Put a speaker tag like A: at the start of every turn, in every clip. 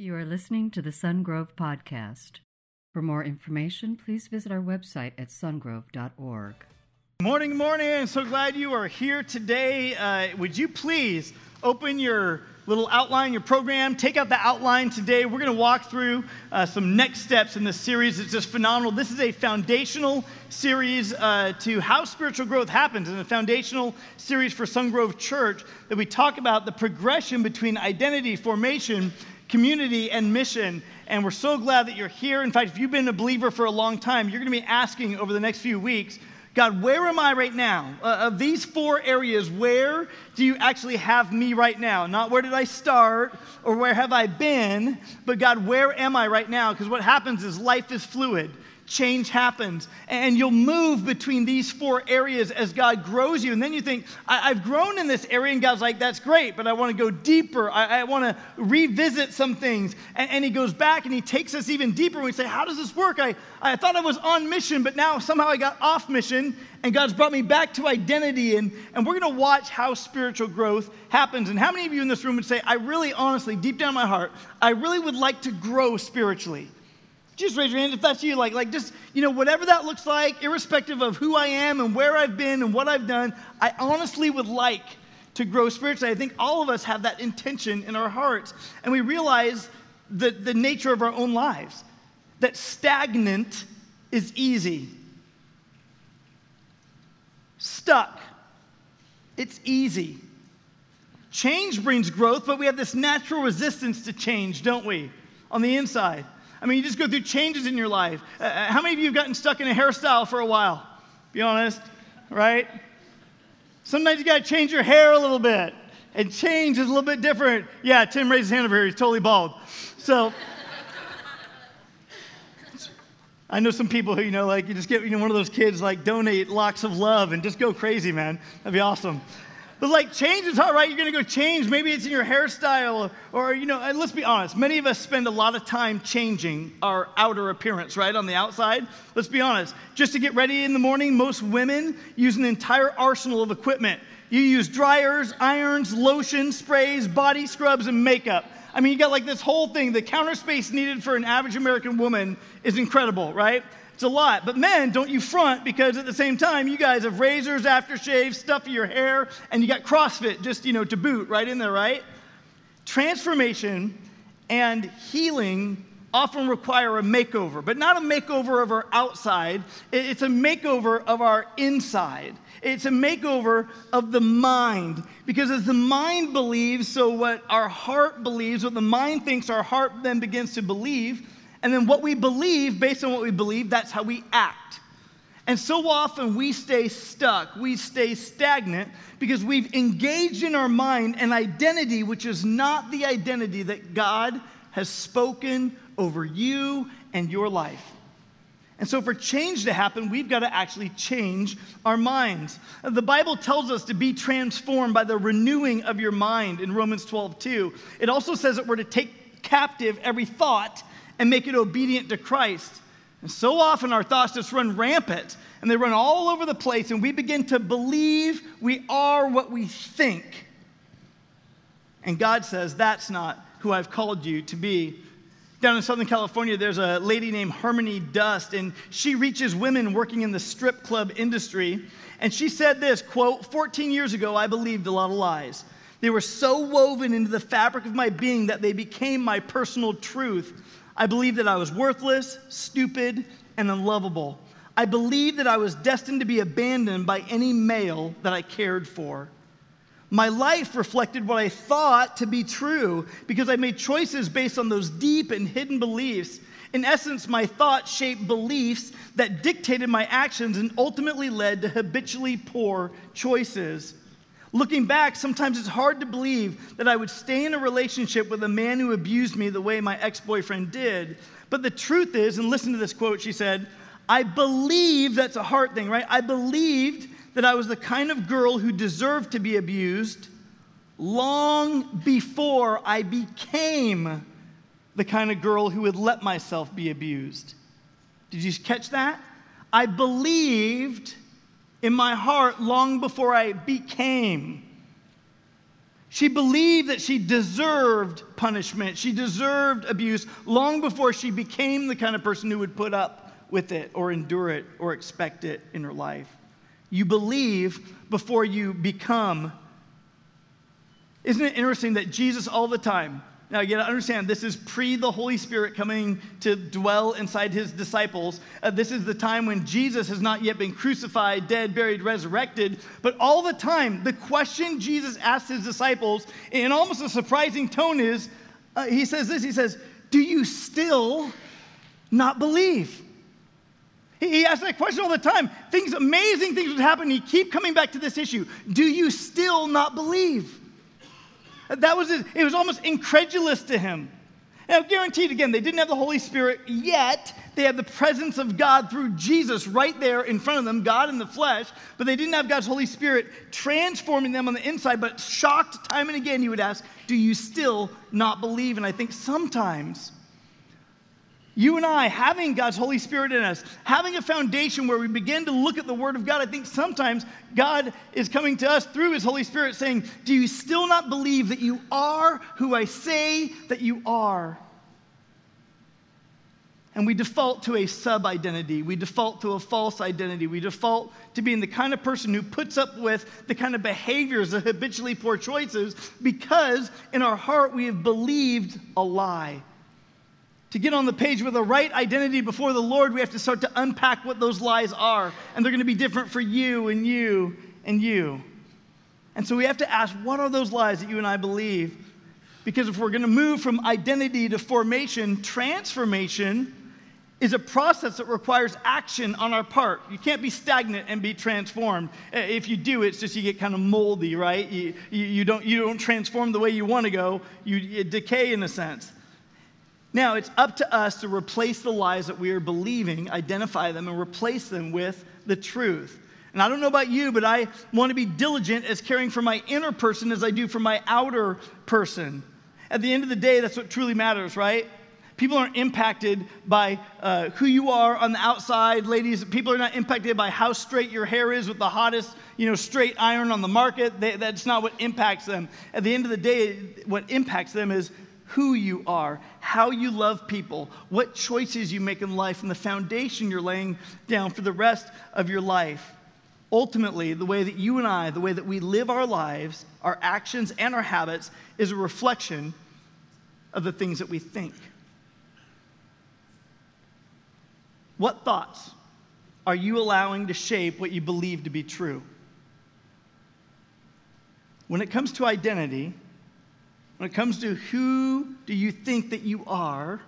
A: You are listening to the Sungrove Podcast. For more information, please visit our website at sungrove.org.
B: Morning, morning. I'm so glad you are here today. Uh, would you please open your little outline, your program, take out the outline today. We're going to walk through uh, some next steps in this series. It's just phenomenal. This is a foundational series uh, to how spiritual growth happens, and a foundational series for Sungrove Church that we talk about the progression between identity formation community and mission. And we're so glad that you're here. In fact, if you've been a believer for a long time, you're going to be asking over the next few weeks, God, where am I right now? Uh, of these four areas, where do you actually have me right now? Not where did I start or where have I been, but God, where am I right now? Because what happens is life is fluid change happens. And you'll move between these four areas as God grows you. And then you think, I- have grown in this area. And God's like, that's great, but I want to go deeper. I, I want to revisit some things. And, and, He goes back and He takes us even deeper. And we say, How does this work? I, I thought I was on mission, but now somehow I got off mission. And God's brought me back to identity. And, and we're going to watch how spiritual growth happens. And how many of you in this room would say, I really, honestly, deep down in my heart, I really would like to grow spiritually? Just raise your hand if that's you. Like, like just, you know, whatever that looks like, irrespective of who I am and where I've been and what I've done, I honestly would like to grow spiritually. I think all of us have that intention in our hearts. And we realize the, the nature of our own lives that stagnant is easy, stuck, it's easy. Change brings growth, but we have this natural resistance to change, don't we, on the inside? I mean, you just go through changes in your life. Uh, uh, how many of you have gotten stuck in a hairstyle for a while? Be honest, right? Sometimes you got to change your hair a little bit, and change is a little bit different. Yeah, Tim raised his hand over here. He's totally bald. So, I know some people who, you know, like you just get, you know, one of those kids like donate locks of love and just go crazy, man. That'd be awesome. But like change is hard, right? You're gonna go change. Maybe it's in your hairstyle, or, you know, let's be honest. Many of us spend a lot of time changing our outer appearance, right, on the outside. Let's be honest. Just to get ready in the morning, most women use an entire arsenal of equipment. You use dryers, irons, lotion, sprays, body scrubs, and makeup. I mean, you got like this whole thing. The counter space needed for an average American woman is incredible, right? It's a lot. But men, don't you front because at the same time, you guys have razors, aftershave, stuff in your hair, and you got CrossFit just, you know, to boot right in there, right? Transformation and healing often require a makeover, but not a makeover of our outside. It's a makeover of our inside. It's a makeover of the mind. Because as the mind believes, so what our heart believes, what the mind thinks, our heart then begins to believe. And then what we believe, based on what we believe, that's how we act. And so often we stay stuck, we stay stagnant because we've engaged in our mind an identity which is not the identity that God has spoken over you and your life. And so, for change to happen, we've got to actually change our minds. The Bible tells us to be transformed by the renewing of your mind in Romans 12, 2. It also says that we're to take captive every thought and make it obedient to Christ. And so often our thoughts just run rampant and they run all over the place, and we begin to believe we are what we think. And God says, That's not who I've called you to be. Down in Southern California, there's a lady named Harmony Dust, and she reaches women working in the strip club industry. And she said this quote, 14 years ago, I believed a lot of lies. They were so woven into the fabric of my being that they became my personal truth. I believed that I was worthless, stupid, and unlovable. I believed that I was destined to be abandoned by any male that I cared for. My life reflected what I thought to be true because I made choices based on those deep and hidden beliefs. In essence, my thoughts shaped beliefs that dictated my actions and ultimately led to habitually poor choices. Looking back, sometimes it's hard to believe that I would stay in a relationship with a man who abused me the way my ex boyfriend did. But the truth is, and listen to this quote, she said, I believe that's a hard thing, right? I believed that I was the kind of girl who deserved to be abused long before I became the kind of girl who would let myself be abused. Did you catch that? I believed in my heart long before I became. She believed that she deserved punishment. She deserved abuse long before she became the kind of person who would put up with it or endure it or expect it in her life. You believe before you become. Isn't it interesting that Jesus, all the time, now, you got to understand, this is pre the Holy Spirit coming to dwell inside his disciples. Uh, this is the time when Jesus has not yet been crucified, dead, buried, resurrected. But all the time, the question Jesus asks his disciples in almost a surprising tone is uh, He says this He says, Do you still not believe? He, he asks that question all the time. Things, amazing things would happen. He keep coming back to this issue. Do you still not believe? That was his, it was almost incredulous to him. Now, guaranteed, again, they didn't have the Holy Spirit yet. They had the presence of God through Jesus right there in front of them, God in the flesh, but they didn't have God's Holy Spirit transforming them on the inside. But shocked time and again, you would ask, Do you still not believe? And I think sometimes you and I, having God's Holy Spirit in us, having a foundation where we begin to look at the Word of God, I think sometimes God is coming to us through His Holy Spirit saying, Do you still not believe that you are who I say that you are? And we default to a sub identity. We default to a false identity. We default to being the kind of person who puts up with the kind of behaviors, the habitually poor choices, because in our heart we have believed a lie. To get on the page with the right identity before the Lord, we have to start to unpack what those lies are. And they're going to be different for you and you and you. And so we have to ask what are those lies that you and I believe? Because if we're going to move from identity to formation, transformation is a process that requires action on our part. You can't be stagnant and be transformed. Eh, if you do, it's just you get kind of moldy, right? You, you, you don't, you don't transform the way you want to go, you decay in a sense. Now, it's up to us to replace the lies that we are believing, identify them, and replace them with the truth. And I don't know about you, but I want to be diligent as caring for my inner person as I do for my outer person. At the end of the day, that's what truly matters, right? People aren't impacted by uh, who you are on the outside, ladies. People are not impacted by how straight your hair is with the hottest, you know, straight iron on the market. They, that's not what impacts them. At the end of the day, what impacts them is who you are, how you love people, what choices you make in life, and the foundation you're laying down for the rest of your life. Ultimately, the way that you and I, the way that we live our lives, our actions, and our habits is a reflection of the things that we think. What thoughts are you allowing to shape what you believe to be true? When it comes to identity, when it comes to who do you think that you are,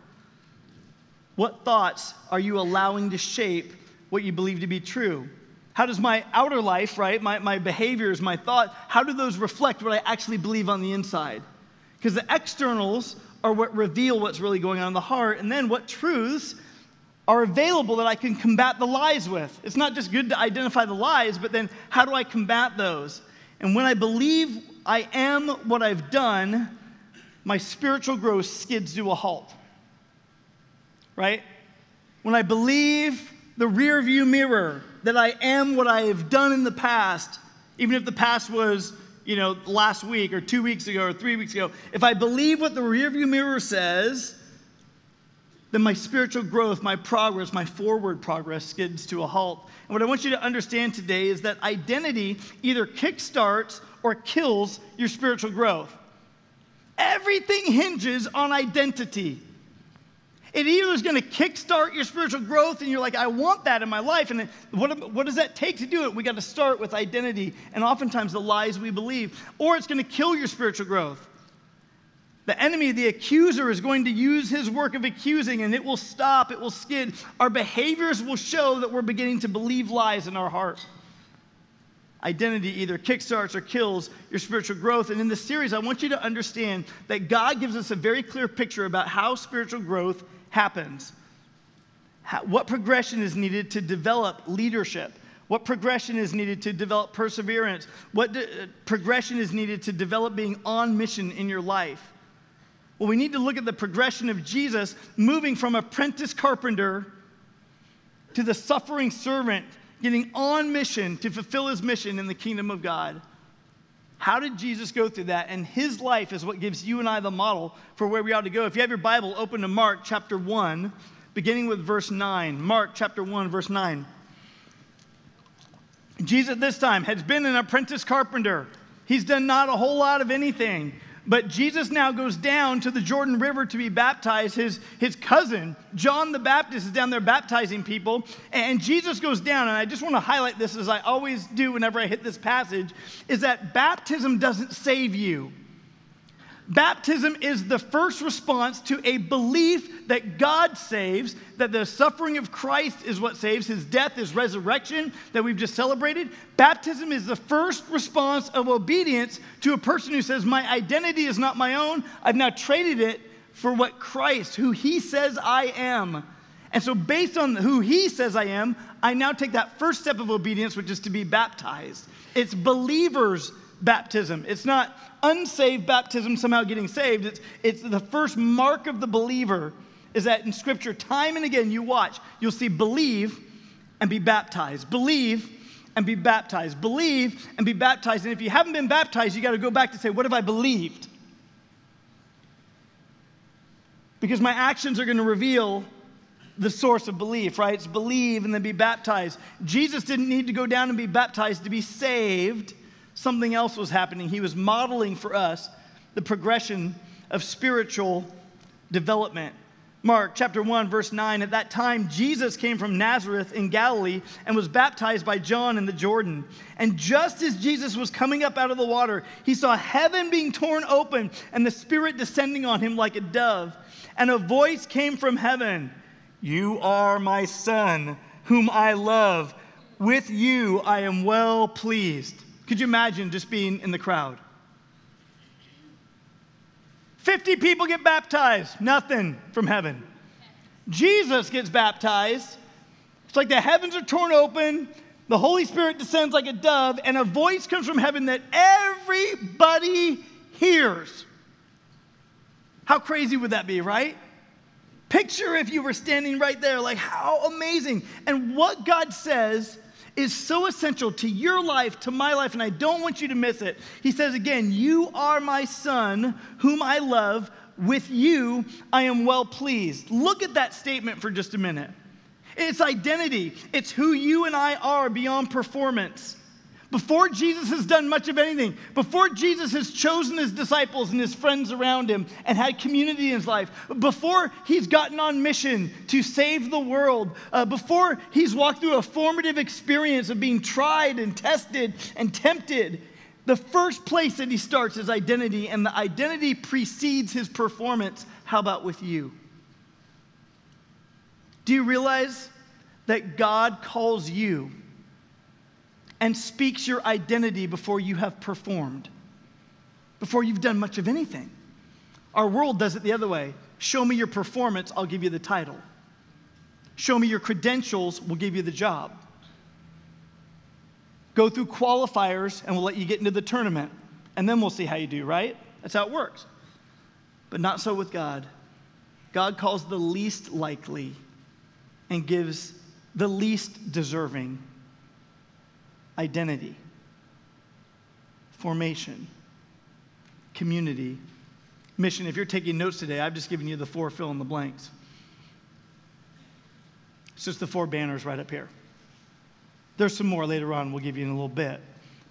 B: what thoughts are you allowing to shape what you believe to be true? How does my outer life, right, my, my behaviors, my thought, how do those reflect what I actually believe on the inside? Because the externals are what reveal what's really going on in the heart, and then what truths are available that I can combat the lies with. It's not just good to identify the lies, but then how do I combat those? And when I believe I am what I've done, my spiritual growth skids to a halt. Right? When I believe the rear view mirror that I am what I have done in the past, even if the past was, you know, last week or two weeks ago or three weeks ago, if I believe what the rear view mirror says, then my spiritual growth, my progress, my forward progress skids to a halt. And what I want you to understand today is that identity either kickstarts or kills your spiritual growth. Everything hinges on identity. It either is going to kickstart your spiritual growth, and you're like, I want that in my life. And what, what does that take to do it? We got to start with identity and oftentimes the lies we believe. Or it's going to kill your spiritual growth. The enemy, the accuser, is going to use his work of accusing, and it will stop, it will skid. Our behaviors will show that we're beginning to believe lies in our heart identity either kickstarts or kills your spiritual growth. And in this series, I want you to understand that God gives us a very clear picture about how spiritual growth happens. How, what progression is needed to develop leadership? What progression is needed to develop perseverance? What de- uh, progression is needed to develop being on mission in your life? Well, we need to look at the progression of Jesus moving from apprentice carpenter to the suffering servant getting on mission to fulfill his mission in the kingdom of God. How did Jesus go through that? And his life is what gives you and I the model for where we ought to go. If you have your Bible, open to Mark chapter 1, beginning with verse 9. Mark chapter 1, verse 9. Jesus this time has been an apprentice carpenter. He's done not a whole lot of anything. But Jesus now goes down to the Jordan River to be baptized. His, his cousin, John the Baptist, is down there baptizing people. And Jesus goes down, and I just want to highlight this as I always do whenever I hit this passage, is that baptism doesn't save you. Baptism is the first response to a belief that God saves, that the suffering of Christ is what saves, his death, his resurrection that we've just celebrated. Baptism is the first response of obedience to a person who says, My identity is not my own. I've now traded it for what Christ, who he says I am. And so, based on who he says I am, I now take that first step of obedience, which is to be baptized. It's believers' baptism. It's not unsaved baptism somehow getting saved. It's, it's the first mark of the believer is that in Scripture, time and again, you watch, you'll see believe and be baptized. Believe and be baptized. Believe and be baptized. And if you haven't been baptized, you got to go back to say, What have I believed? Because my actions are going to reveal the source of belief, right? It's believe and then be baptized. Jesus didn't need to go down and be baptized to be saved something else was happening. He was modeling for us the progression of spiritual development. Mark chapter 1, verse 9. At that time, Jesus came from Nazareth in Galilee and was baptized by John in the Jordan. And just as Jesus was coming up out of the water, he saw heaven being torn open and the Spirit descending on him like a dove. And a voice came from heaven You are my Son, whom I love. With you I am well pleased. Could you imagine just being in the crowd? 50 people get baptized, nothing from heaven. Jesus gets baptized. It's like the heavens are torn open, the Holy Spirit descends like a dove, and a voice comes from heaven that everybody hears. How crazy would that be, right? Picture if you were standing right there, like how amazing. And what God says is so essential to your life, to my life, and I don't want you to miss it. He says again, You are my son, whom I love. With you, I am well pleased. Look at that statement for just a minute. It's identity, it's who you and I are beyond performance. Before Jesus has done much of anything, before Jesus has chosen his disciples and his friends around him and had community in his life, before he's gotten on mission to save the world, uh, before he's walked through a formative experience of being tried and tested and tempted, the first place that he starts is identity, and the identity precedes his performance. How about with you? Do you realize that God calls you? And speaks your identity before you have performed, before you've done much of anything. Our world does it the other way. Show me your performance, I'll give you the title. Show me your credentials, we'll give you the job. Go through qualifiers, and we'll let you get into the tournament, and then we'll see how you do, right? That's how it works. But not so with God. God calls the least likely and gives the least deserving identity, formation, community, mission. If you're taking notes today, I've just given you the four fill in the blanks. It's just the four banners right up here. There's some more later on, we'll give you in a little bit.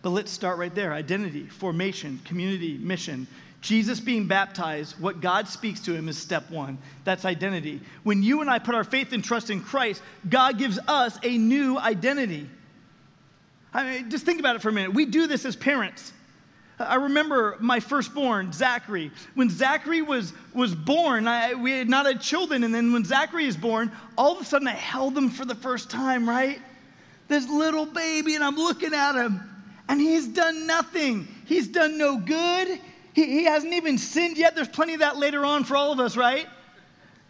B: But let's start right there identity, formation, community, mission. Jesus being baptized, what God speaks to him is step one. That's identity. When you and I put our faith and trust in Christ, God gives us a new identity. I mean, just think about it for a minute. We do this as parents. I remember my firstborn, Zachary. When Zachary was, was born, I, we had not had children. And then when Zachary is born, all of a sudden I held him for the first time, right? This little baby, and I'm looking at him, and he's done nothing. He's done no good. He, he hasn't even sinned yet. There's plenty of that later on for all of us, right?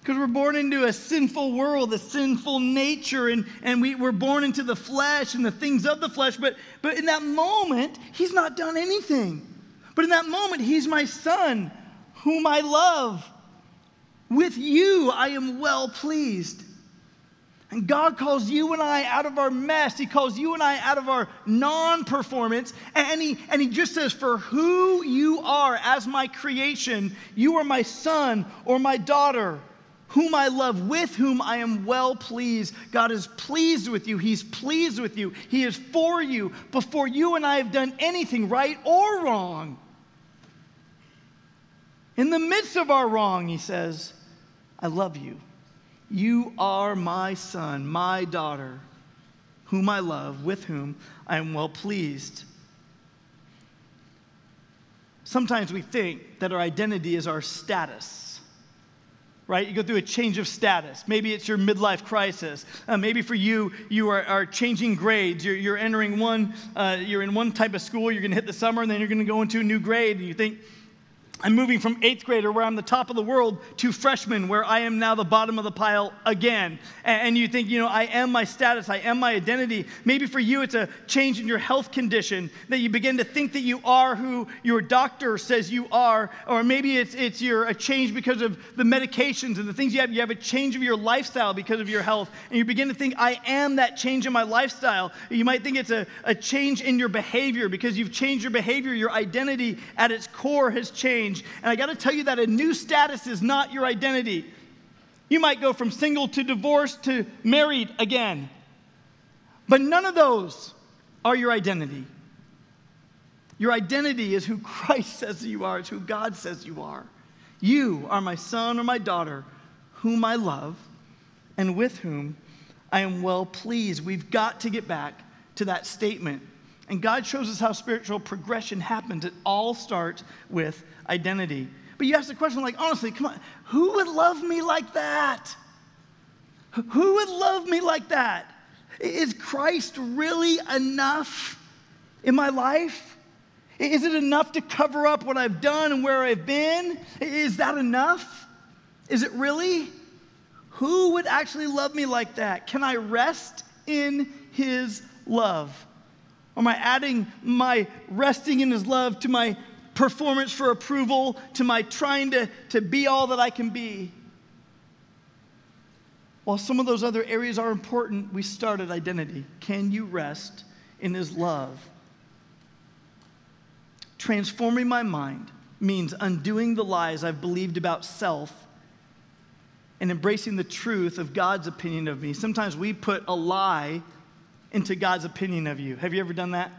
B: Because we're born into a sinful world, a sinful nature, and, and we, we're born into the flesh and the things of the flesh. But, but in that moment, he's not done anything. But in that moment, he's my son, whom I love. With you, I am well pleased. And God calls you and I out of our mess. He calls you and I out of our non performance. And he, and he just says, For who you are as my creation, you are my son or my daughter, whom I love, with whom I am well pleased. God is pleased with you. He's pleased with you. He is for you before you and I have done anything right or wrong. In the midst of our wrong, he says, I love you. You are my son, my daughter, whom I love, with whom I am well pleased. Sometimes we think that our identity is our status, right? You go through a change of status. Maybe it's your midlife crisis. Uh, maybe for you, you are, are changing grades. You're, you're entering one, uh, you're in one type of school, you're going to hit the summer, and then you're going to go into a new grade, and you think, I'm moving from eighth grader, where I'm the top of the world, to freshman, where I am now the bottom of the pile again. And you think, you know, I am my status, I am my identity. Maybe for you, it's a change in your health condition that you begin to think that you are who your doctor says you are. Or maybe it's, it's your, a change because of the medications and the things you have. You have a change of your lifestyle because of your health. And you begin to think, I am that change in my lifestyle. You might think it's a, a change in your behavior because you've changed your behavior. Your identity at its core has changed change. And I got to tell you that a new status is not your identity. You might go from single to divorced to married again. But none of those are your identity. Your identity is who Christ says you are, it's who God says you are. You are my son or my daughter, whom I love, and with whom I am well pleased. We've got to get back to that statement. And God shows us how spiritual progression happens. It all starts with identity. But you ask the question, like, honestly, come on, who would love me like that? Who would love me like that? Is Christ really enough in my life? Is it enough to cover up what I've done and where I've been? Is that enough? Is it really? Who would actually love me like that? Can I rest in his love? Am I adding my resting in his love to my performance for approval to my trying to, to be all that I can be. While some of those other areas are important, we start at identity. Can you rest in His love? Transforming my mind means undoing the lies I've believed about self and embracing the truth of God's opinion of me. Sometimes we put a lie into God's opinion of you. Have you ever done that?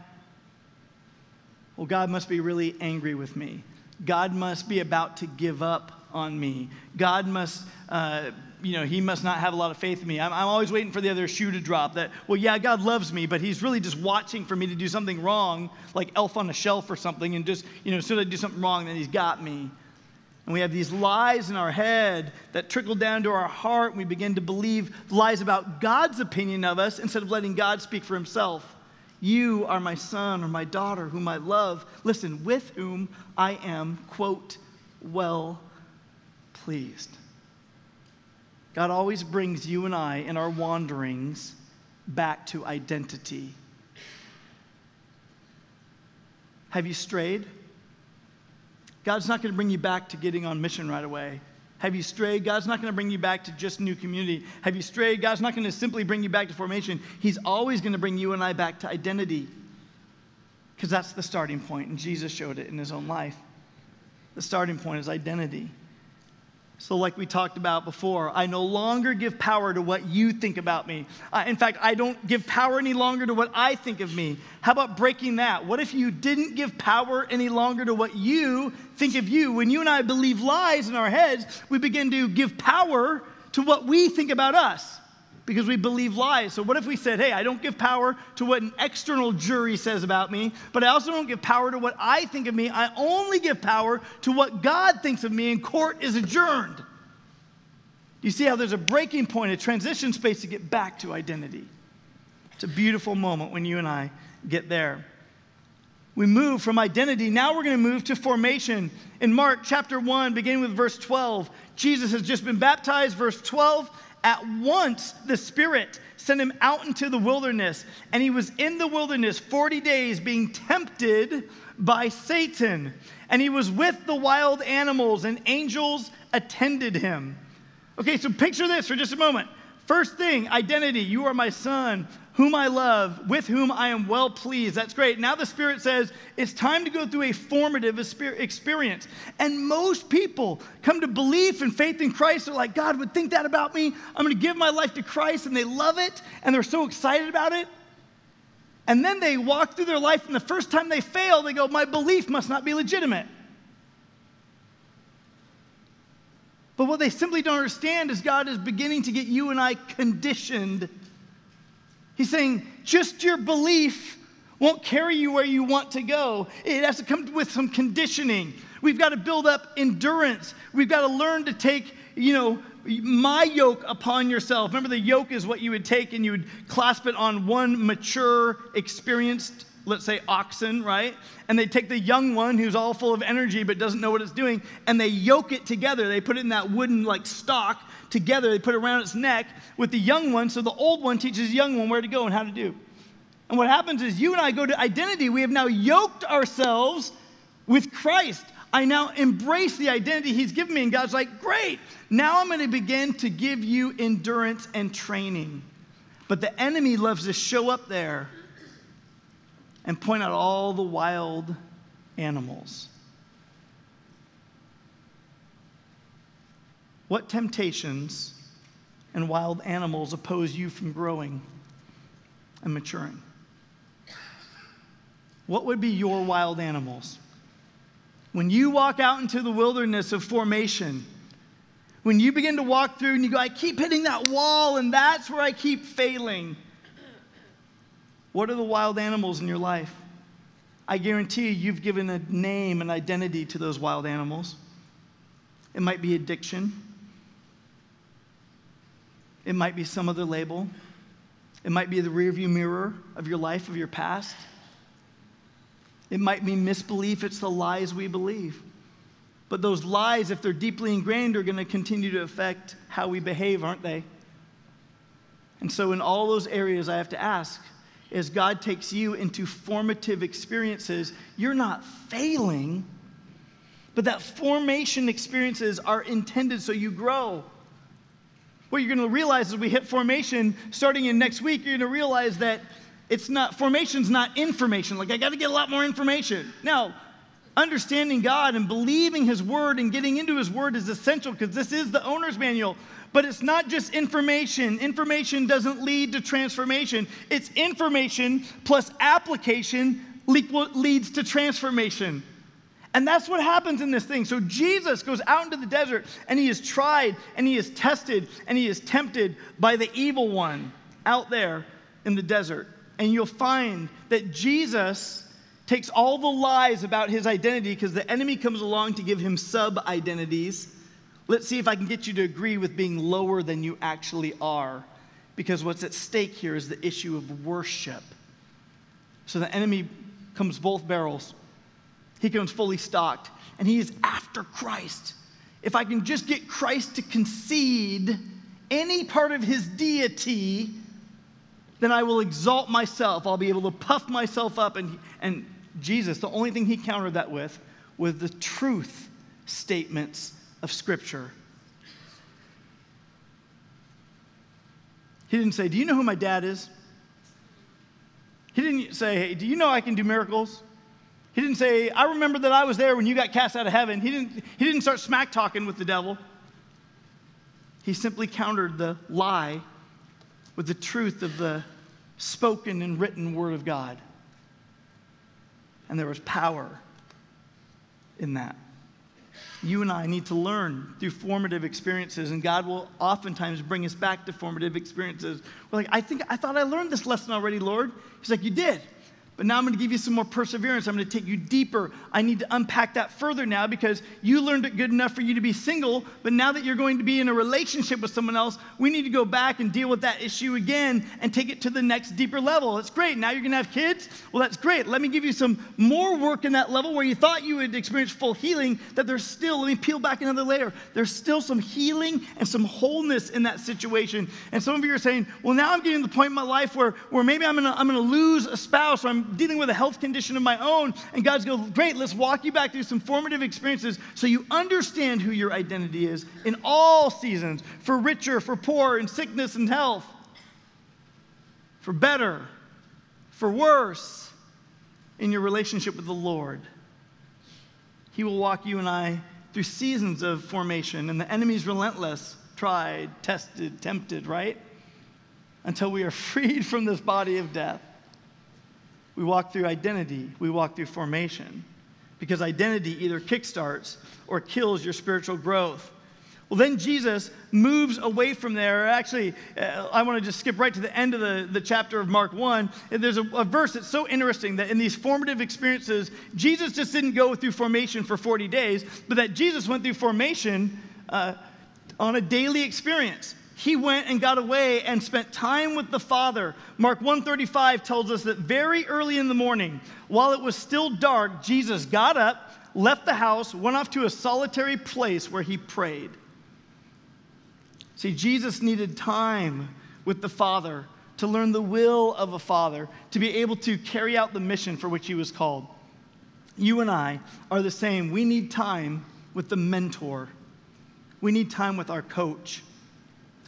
B: Well, God must be really angry with me. God must be about to give up on me. God must, uh, you know, he must not have a lot of faith in me. I'm, I'm, always waiting for the other shoe to drop that, well, yeah, God loves me, but he's really just watching for me to do something wrong, like elf on a shelf or something, and just, you know, as soon as I do something wrong, then he's got me. And we have these lies in our head that trickle down to our heart, and we begin to believe lies about God's opinion of us instead of letting God speak for himself. You are my son or my daughter whom I love. Listen, with whom I am, quote, well pleased. God always brings you and I in our wanderings back to identity. Have you strayed? God's not going to bring you back to getting on mission right away. Have you strayed? God's not going to bring you back to just new community. Have you strayed? God's not going to simply bring you back to formation. He's always going to bring you and I back to identity because that's the starting point, and Jesus showed it in his own life. The starting point is identity. So, like we talked about before, I no longer give power to what you think about me. Uh, in fact, I don't give power any longer to what I think of me. How about breaking that? What if you didn't give power any longer to what you think of you? When you and I believe lies in our heads, we begin to give power to what we think about us because we believe lies. So, what if we said, hey, I don't give power to what an external jury says about me, but I also don't give power to what I think of me. I only give power to what God thinks of me, and court is adjourned. You see how there's a breaking point, a transition space to get back to identity. It's a beautiful moment when you and I get there. We move from identity. Now we're going to move to formation. In Mark chapter 1, beginning with verse 12, Jesus has just been baptized. Verse 12, at once, the Spirit sent him out into the wilderness, and he was in the wilderness 40 days being tempted by Satan. And he was with the wild animals, and angels attended him. Okay, so picture this for just a moment First thing, identity. You are my son, whom I love, with whom I am well pleased. That's great. Now the Spirit says it's time to go through a formative experience. And most people come to belief and faith in Christ. They're like, God would think that about me. I'm going to give my life to Christ. And they love it and they're so excited about it. And then they walk through their life, and the first time they fail, they go, My belief must not be legitimate. But what they simply don't understand is God is beginning to get you and I conditioned. He's saying, just your belief won't carry you where you want to go. It has to come with some conditioning. We've got to build up endurance. We've got to learn to take, you know, my yoke upon yourself. Remember, the yoke is what you would take and you would clasp it on one mature, experienced let's say oxen, right? And they take the young one who's all full of energy but doesn't know what it's doing, and they yoke it together. They put it in that wooden like stock together. They put it around its neck with the young one, so the old one teaches the young one where to go and how to do. And what happens is you and I go to identity. We have now yoked ourselves with Christ. I now embrace the identity He's given me, and God's like, great. Now I'm going to begin to give you endurance and training. But the enemy loves to show up there and point out all the wild animals. What temptations and wild animals oppose you from growing and maturing? What would be your wild animals? When you walk out into the wilderness of formation, when you begin to walk through and you go, I keep hitting that wall and that's where I keep failing. What are the wild animals in your life? I guarantee you, you've given a name and identity to those wild animals. It might be addiction, it might be some other label, it might be the rearview mirror of your life, of your past. It might be misbelief, it's the lies we believe. But those lies, if they're deeply ingrained, are going to continue to affect how we behave, aren't they? And so, in all those areas, I have to ask as God takes you into formative experiences, you're not failing, but that formation experiences are intended so you grow. What you're going to realize as we hit formation, starting in next week, you're going to realize that it's not formation's not information. Like I got to get a lot more information. Now, understanding God and believing His Word and getting into His Word is essential because this is the owner's manual. But it's not just information. Information doesn't lead to transformation. It's information plus application leads to transformation. And that's what happens in this thing. So Jesus goes out into the desert and he is tried and he is tested and he is tempted by the evil one out there in the desert. And you'll find that Jesus takes all the lies about his identity because the enemy comes along to give him sub identities Let's see if I can get you to agree with being lower than you actually are. Because what's at stake here is the issue of worship. So the enemy comes both barrels. He comes fully stocked, and he is after Christ. If I can just get Christ to concede any part of his deity, then I will exalt myself. I'll be able to puff myself up. And, and Jesus, the only thing he countered that with was the truth statements of Scripture. He didn't say, Do you know who my dad is? He didn't say, Hey, do you know I can do miracles? He didn't say, I remember that I was there when you got cast out of heaven. He didn't, he didn't start smack talking with the devil. He simply countered the lie with the truth of the spoken and written word of God. And there was power in that you and I need to learn through formative experiences, and God will oftentimes bring us back to formative experiences. We're like, I think I thought I learned this lesson already, Lord. He's like, You did. But now I'm going to give you some more perseverance. I'm going to take you deeper. I need to unpack that further now because you learned it good enough for you to be single. But now that you're going to be in a relationship with someone else, we need to go back and deal with that issue again and take it to the next deeper level. That's great. Now you're going to have kids. Well, that's great. Let me give you some more work in that level where you thought you would experience full healing, that there's still, let me peel back another layer. There's still some healing and some wholeness in that situation. And some of you are saying, well, now I'm getting to the point in my life where, where maybe I'm going to I'm going to lose a spouse or I'm Dealing with a health condition of my own. And God's go, great, let's walk you back through some formative experiences so you understand who your identity is in all seasons for richer, for poor, in sickness and health, for better, for worse, in your relationship with the Lord. He will walk you and I through seasons of formation, and the enemy's relentless, tried, tested, tempted, right? Until we are freed from this body of death. We walk through identity, we walk through formation, because identity either kickstarts or kills your spiritual growth. Well, then Jesus moves away from there. Actually, uh, I want to just skip right to the end of the, the chapter of Mark 1. And There's a, a, verse that's so interesting that in these formative experiences, Jesus just didn't go through formation for 40 days, but that Jesus went through formation uh, on a daily experience. He went and got away and spent time with the Father. Mark 135 tells us that very early in the morning, while it was still dark, Jesus got up, left the house, went off to a solitary place where he prayed. See, Jesus needed time with the Father to learn the will of a father, to be able to carry out the mission for which he was called. You and I are the same. We need time with the mentor, we need time with our coach.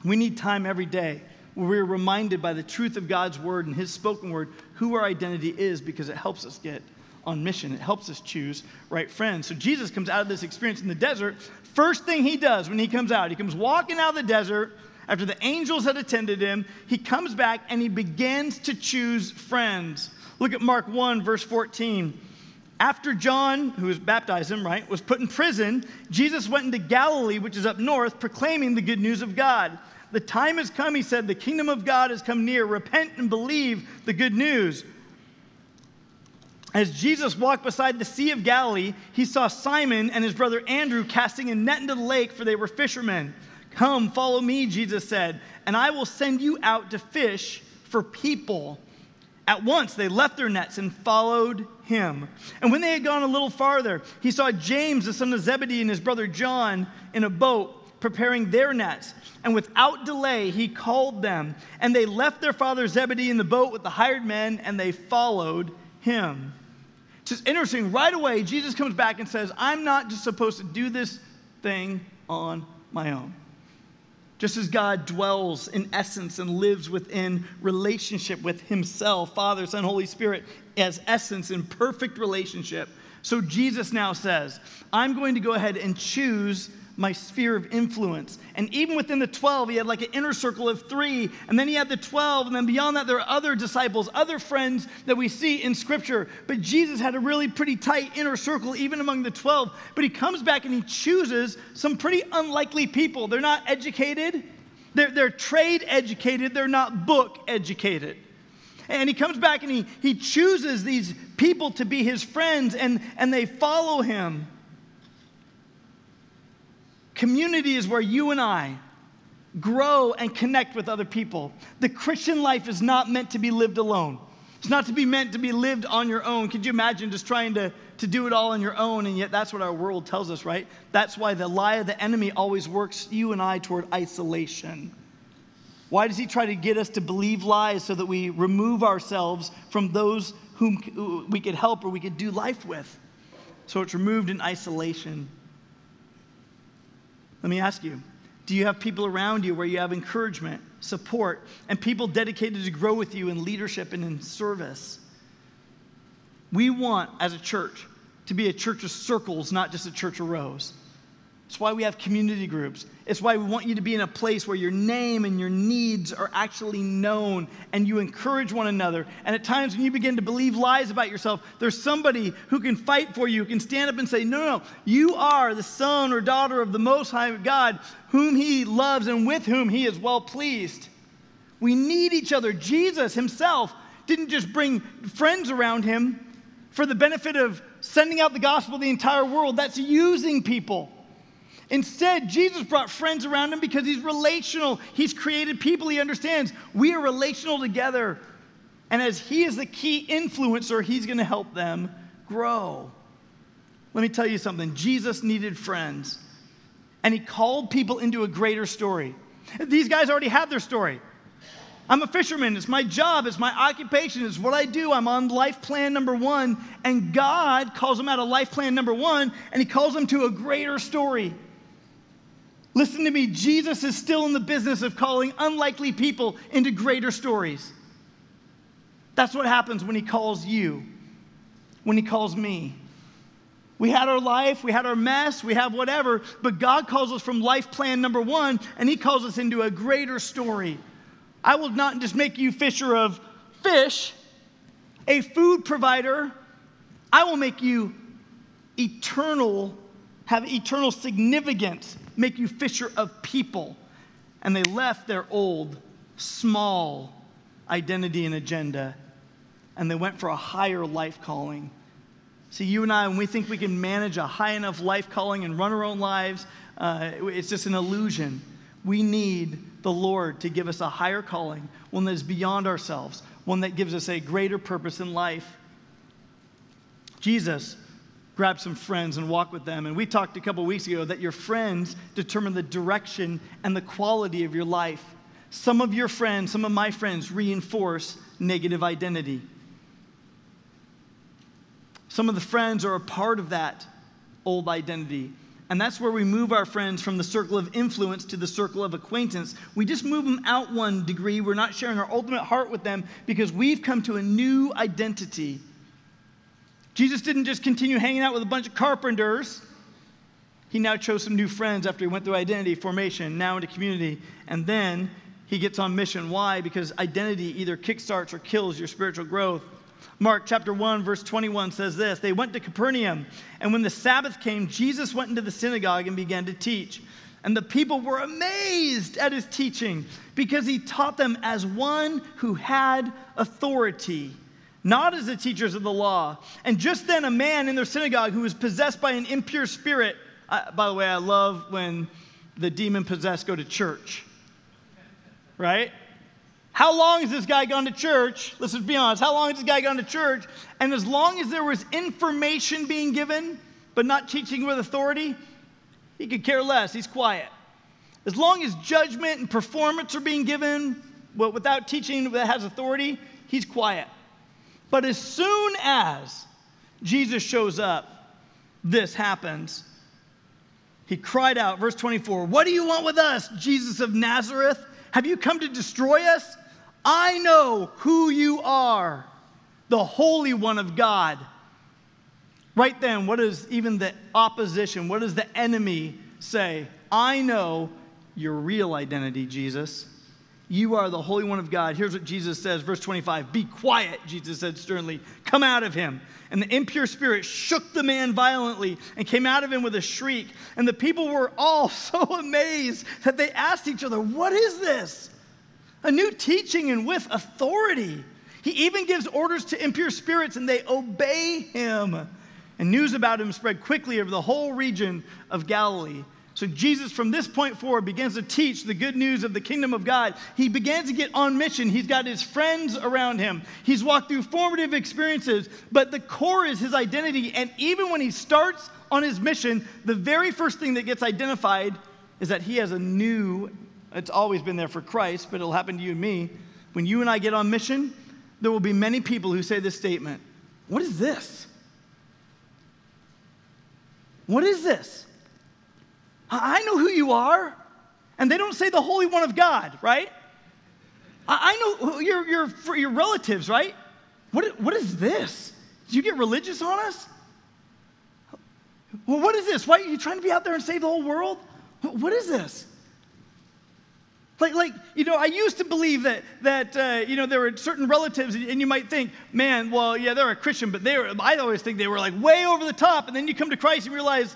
B: We need time every day where we're reminded by the truth of God's word and his spoken word who our identity is because it helps us get on mission. It helps us choose right friends. So Jesus comes out of this experience in the desert First thing he does when he comes out, he comes walking out of the desert after the angels had attended him. He comes back and he begins to choose friends. Look at Mark 1, verse 14. After John, who was baptized him, right, was put in prison, Jesus went into Galilee, which is up north, proclaiming the good news of God. The time has come, he said, the kingdom of God has come near. Repent and believe the good news. As Jesus walked beside the Sea of Galilee, he saw Simon and his brother Andrew casting a net into the lake, for they were fishermen. Come, follow me, Jesus said, and I will send you out to fish for people. At once they left their nets and followed him. And when they had gone a little farther, he saw James, the son of Zebedee, and his brother John in a boat preparing their nets. And without delay, he called them. And they left their father Zebedee in the boat with the hired men, and they followed him. It's just interesting. Right away, Jesus comes back and says, I'm not just supposed to do this thing on my own. Just as God dwells in essence and lives within relationship with Himself, Father, Son, Holy Spirit, as essence in perfect relationship. So Jesus now says, I'm going to go ahead and choose my sphere of influence. And even within the 12, he had like an inner circle of three. And then he had the 12. And then beyond that, there are other disciples, other friends that we see in Scripture. But Jesus had a really pretty tight inner circle, even among the 12. But he comes back and he chooses some pretty unlikely people. They're not educated, they're, they're trade educated, they're not book educated. And he comes back and he, he chooses these people to be his friends, and, and they follow him. Community is where you and I grow and connect with other people. The Christian life is not meant to be lived alone. It's not to be meant to be lived on your own. Could you imagine just trying to, to do it all on your own? And yet, that's what our world tells us, right? That's why the lie of the enemy always works you and I toward isolation. Why does he try to get us to believe lies so that we remove ourselves from those whom we could help or we could do life with? So it's removed in isolation. Let me ask you do you have people around you where you have encouragement, support, and people dedicated to grow with you in leadership and in service? We want, as a church, to be a church of circles, not just a church of rows. It's why we have community groups. It's why we want you to be in a place where your name and your needs are actually known and you encourage one another. And at times when you begin to believe lies about yourself, there's somebody who can fight for you, who can stand up and say, No, no, you are the son or daughter of the Most High God, whom He loves and with whom He is well pleased. We need each other. Jesus Himself didn't just bring friends around Him for the benefit of sending out the gospel to the entire world, that's using people. Instead, Jesus brought friends around him because he's relational. He's created people he understands. We are relational together. And as he is the key influencer, he's going to help them grow. Let me tell you something Jesus needed friends, and he called people into a greater story. These guys already had their story. I'm a fisherman. It's my job. It's my occupation. It's what I do. I'm on life plan number one. And God calls them out of life plan number one, and He calls them to a greater story. Listen to me. Jesus is still in the business of calling unlikely people into greater stories. That's what happens when He calls you, when He calls me. We had our life, we had our mess, we have whatever, but God calls us from life plan number one, and He calls us into a greater story. I will not just make you fisher of fish, a food provider. I will make you eternal, have eternal significance, make you fisher of people. And they left their old, small identity and agenda, and they went for a higher life calling. See, you and I, when we think we can manage a high enough life calling and run our own lives, uh, it's just an illusion. We need the Lord to give us a higher calling, one that is beyond ourselves, one that gives us a greater purpose in life. Jesus grabbed some friends and walk with them. And we talked a couple weeks ago that your friends determine the direction and the quality of your life. Some of your friends, some of my friends, reinforce negative identity. Some of the friends are a part of that old identity. And that's where we move our friends from the circle of influence to the circle of acquaintance. We just move them out one degree. We're not sharing our ultimate heart with them because we've come to a new identity. Jesus didn't just continue hanging out with a bunch of carpenters. He now chose some new friends after he went through identity formation, now into community. And then he gets on mission. Why? Because identity either kickstarts or kills your spiritual growth. Mark chapter 1, verse 21 says this They went to Capernaum, and when the Sabbath came, Jesus went into the synagogue and began to teach. And the people were amazed at his teaching because he taught them as one who had authority, not as the teachers of the law. And just then, a man in their synagogue who was possessed by an impure spirit. Uh, by the way, I love when the demon possessed go to church, right? How long has this guy gone to church? Let's just be honest. How long has this guy gone to church? And as long as there was information being given, but not teaching with authority, he could care less. He's quiet. As long as judgment and performance are being given, but without teaching that has authority, he's quiet. But as soon as Jesus shows up, this happens. He cried out, verse 24, What do you want with us, Jesus of Nazareth? Have you come to destroy us? I know who you are, the Holy One of God. Right then, what does even the opposition, what does the enemy say? I know your real identity, Jesus. You are the Holy One of God. Here's what Jesus says, verse 25 Be quiet, Jesus said sternly. Come out of him. And the impure spirit shook the man violently and came out of him with a shriek. And the people were all so amazed that they asked each other, What is this? a new teaching and with authority. He even gives orders to impure spirits and they obey him. And news about him spread quickly over the whole region of Galilee. So Jesus, from this point forward, begins to teach the good news of the kingdom of God. He begins to get on mission. He's got his friends around him. He's walked through formative experiences, but the core is his identity. And even when he starts on his mission, the very first thing that gets identified is that he has a new it's always been there for Christ, but it'll happen to you and me. When you and I get on mission, there will be many people who say this statement What is this? What is this? I know who you are. And they don't say the Holy One of God, right? I know your, your, your relatives, right? What, what is this? Did you get religious on us? Well, what is this? Why are you trying to be out there and save the whole world? What is this? Like, like, you know, I used to believe that, that uh, you know, there were certain relatives, and you might think, man, well, yeah, they're a Christian, but they were, I always think they were like way over the top. And then you come to Christ and realize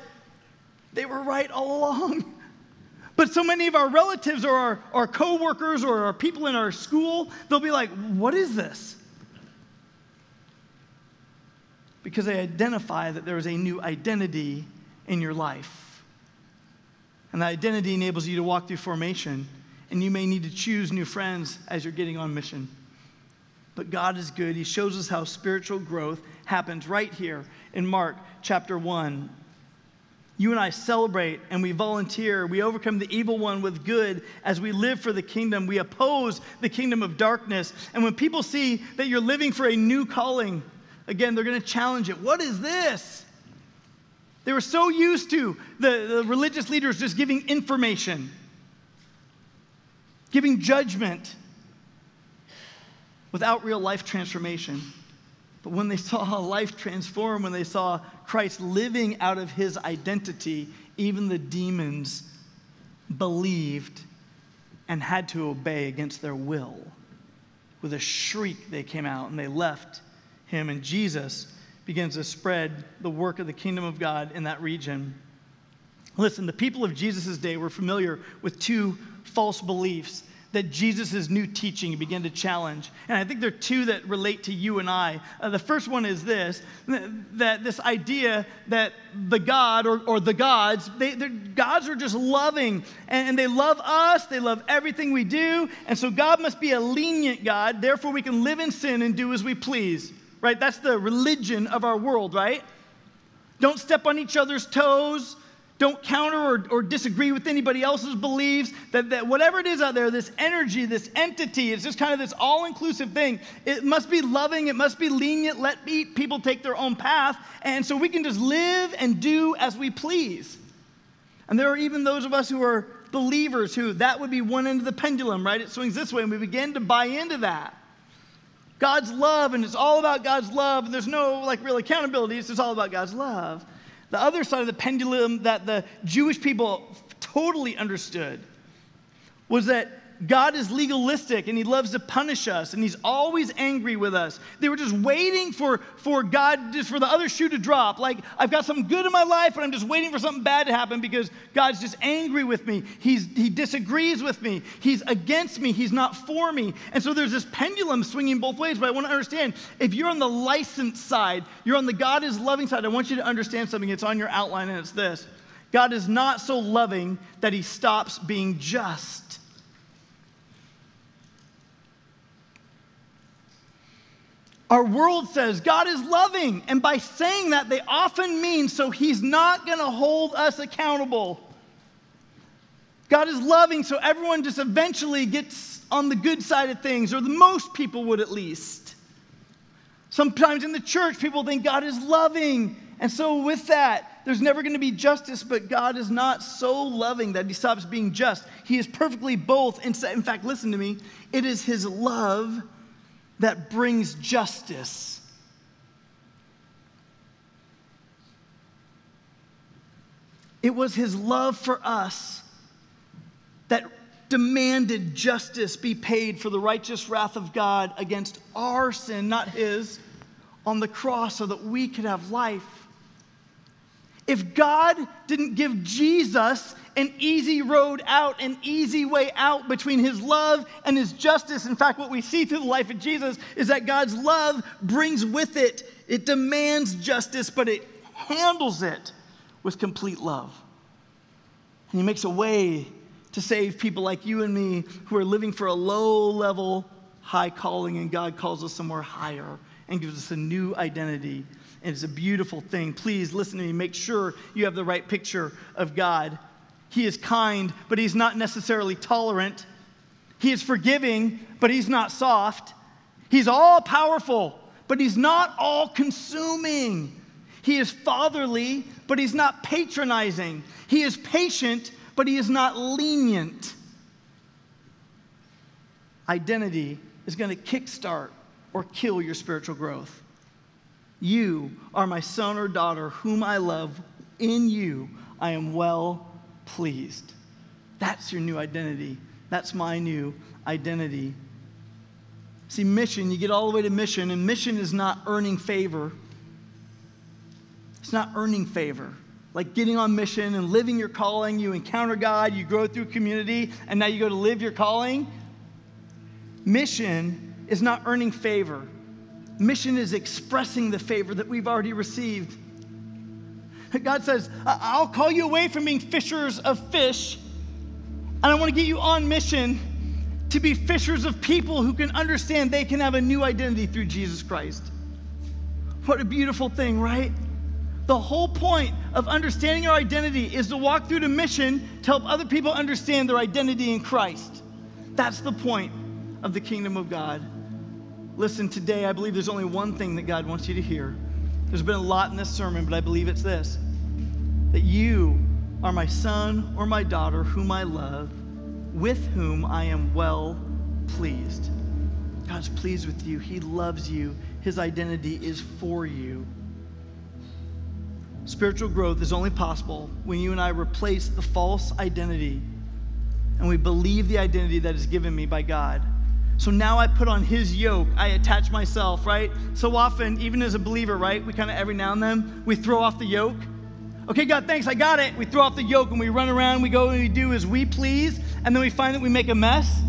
B: they were right all along. But so many of our relatives or our, our coworkers or our people in our school, they'll be like, what is this? Because they identify that there is a new identity in your life. And that identity enables you to walk through formation and you may need to choose new friends as you're getting on mission. But God is good. He shows us how spiritual growth happens right here in Mark chapter 1, You and I celebrate and we volunteer. We overcome the evil one with good as we live for the kingdom. We oppose the kingdom of darkness. And when people see that you're living for a new calling, again, they're going to challenge it. What is this? They were so used to the, the religious leaders just giving information, giving judgment without real life transformation. But when they saw life transform, when they saw Christ living out of his identity, even the demons believed and had to obey against their will. With a shriek, they came out and they left him. And Jesus begins to spread the work of the kingdom of God in that region. Listen, the people of Jesus' day were familiar with two false beliefs that Jesus' new teaching began to challenge. And I think there are two that relate to you and I. Uh, the first one is this that this idea that the God or, or the gods, they, gods are just loving and, and they love us, they love everything we do. And so God must be a lenient God, therefore we can live in sin and do as we please, right? That's the religion of our world, right? Don't step on each other's toes. Don't counter or, or disagree with anybody else's beliefs. That, that whatever it is out there, this energy, this entity, it's just kind of this all inclusive thing. It must be loving, it must be lenient, let people take their own path. And so we can just live and do as we please. And there are even those of us who are believers who that would be one end of the pendulum, right? It swings this way, and we begin to buy into that. God's love, and it's all about God's love, and there's no like real accountability, it's just all about God's love. The other side of the pendulum that the Jewish people totally understood was that God is legalistic and he loves to punish us and he's always angry with us. They were just waiting for, for God, just for the other shoe to drop. Like, I've got something good in my life, but I'm just waiting for something bad to happen because God's just angry with me. He's, he disagrees with me. He's against me. He's not for me. And so there's this pendulum swinging both ways. But I want to understand if you're on the license side, you're on the God is loving side, I want you to understand something. It's on your outline and it's this God is not so loving that he stops being just. Our world says God is loving, and by saying that, they often mean so He's not going to hold us accountable. God is loving, so everyone just eventually gets on the good side of things, or the most people would at least. Sometimes in the church, people think God is loving, and so with that, there's never going to be justice, but God is not so loving that He stops being just. He is perfectly both. In fact, listen to me, it is His love that brings justice. It was his love for us that demanded justice be paid for the righteous wrath of God against our sin, not his, on the cross so that we could have life. If God didn't give Jesus an easy road out, an easy way out between his love and his justice. In fact, what we see through the life of Jesus is that God's love brings with it, it demands justice, but it handles it with complete love. And he makes a way to save people like you and me who are living for a low level, high calling, and God calls us somewhere higher and gives us a new identity and it's a beautiful thing. Please listen to me. Make sure you have the right picture of God. He is kind, but He's not necessarily tolerant. He is forgiving, but He's not soft. He's all powerful, but He's not all consuming. He is fatherly, but He's not patronizing. He is patient, but He is not lenient. Identity is going to kickstart or kill your spiritual growth. You are my son or daughter, whom I love. In you I am well pleased. That's your new identity. That's my new identity. See, mission, you get all the way to mission, and mission is not earning favor. It's not earning favor. Like getting on mission and living your calling, you encounter God, you grow through community, and now you go to live your calling. Mission is not earning favor. Mission is expressing the favor that we've already received. God says, I'll call you away from being fishers of fish, and I want to get you on mission to be fishers of people who can understand they can have a new identity through Jesus Christ. What a beautiful thing, right? The whole point of understanding our identity is to walk through the mission to help other people understand their identity in Christ. That's the point of the kingdom of God. Listen, today I believe there's only one thing that God wants you to hear. There's been a lot in this sermon, but I believe it's this that you are my son or my daughter whom I love, with whom I am well pleased. God's pleased with you, He loves you, His identity is for you. Spiritual growth is only possible when you and I replace the false identity and we believe the identity that is given me by God. So now I put on his yoke. I attach myself, right? So often, even as a believer, right? We kind of every now and then we throw off the yoke. Okay, God, thanks, I got it. We throw off the yoke and we run around, we go and we do as we please, and then we find that we make a mess.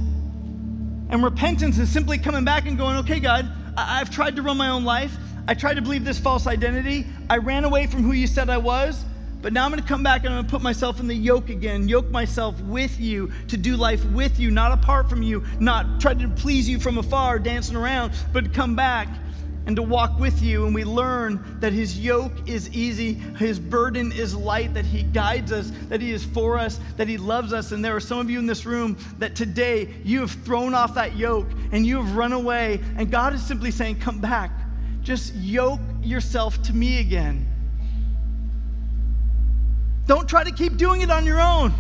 B: And repentance is simply coming back and going, okay, God, I- have tried to run my own life. I tried to believe this false identity. I ran away from who you said I was. But now I'm going to come back and I'm going to put myself in the yoke again, yoke myself with you to do life with you, not apart from you, not try to please you from afar, dancing around, but come back and to walk with you. And we learn that his yoke is easy, his burden is light, that he guides us, that he is for us, that he loves us. And there are some of you in this room that today you have thrown off that yoke and you have run away. And God is simply saying, Come back. Just yoke yourself to me again. Don't try to keep doing it on your own.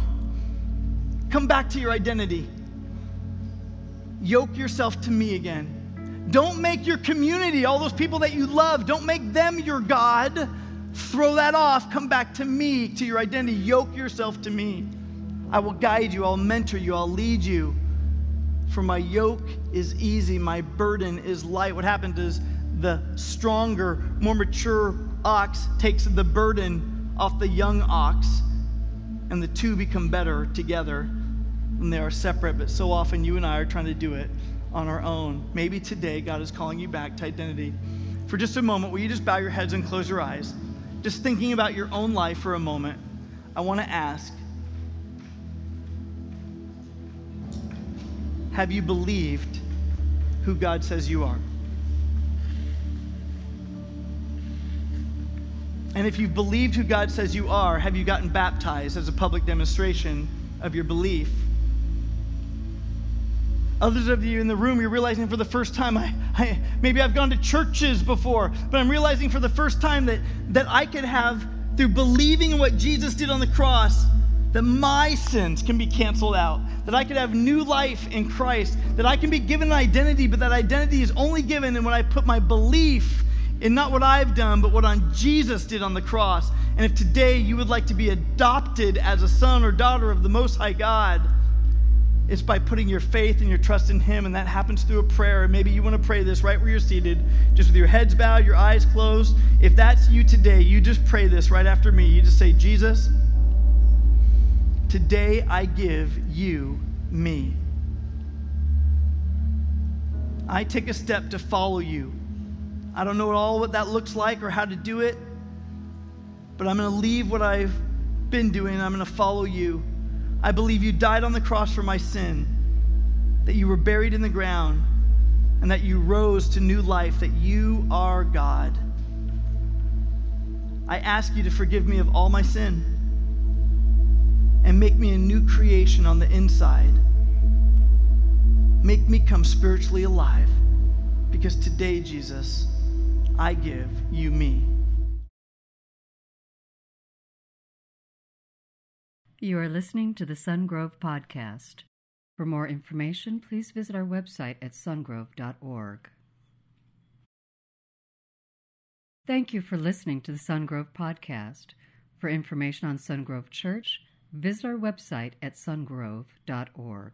B: Come back to your identity. Yoke yourself to me again. Don't make your community, all those people that you love, don't make them your God. Throw that off. Come back to me, to your identity. Yoke yourself to me. I will guide you, I'll mentor you, I'll lead you. For my yoke is easy, my burden is light. What happens is the stronger, more mature ox takes the burden off the young ox, and the two become better together. And they are separate, but so often you and I are trying to do it on our own. Maybe today God is calling you back to identity. For just a moment, will you just bow your heads and close your eyes? Just thinking about your own life for a moment, I want to ask Have you believed who God says you are? And if you've believed who God says you are, have you gotten baptized as a public demonstration of your belief? Others of you in the room, you're realizing for the first time, I, I, maybe I've gone to churches before, but I'm realizing for the first time that, that I could have, through believing in what Jesus did on the cross, that my sins can be canceled out, that I could have new life in Christ, that I can be given an identity, but that identity is only given in when I put my belief in not what I've done, but what on Jesus did on the cross. And if today you would like to be adopted as a son or daughter of the Most High God, it's by putting your faith and your trust in Him, and that happens through a prayer. And maybe you want to pray this right where you're seated, just with your heads bowed, your eyes closed. If that's you today, you just pray this right after me. You just say, Jesus, today I give you me. I take a step to follow you. I don't know at all what that looks like or how to do it, but I'm going to leave what I've been doing I'm going to follow you. I believe you died on the cross for my sin, that you were buried in the ground, and that you rose to new life, that you are God. I ask you to forgive me of all my sin and make me a new creation on the inside. Make me come spiritually alive because today, Jesus, I give you me.
A: You are listening to the Sungrove Podcast. For more information, please visit our website at sungrove.org. Thank you for listening to the Sungrove Podcast. For information on Sungrove Church, visit our website at sungrove.org.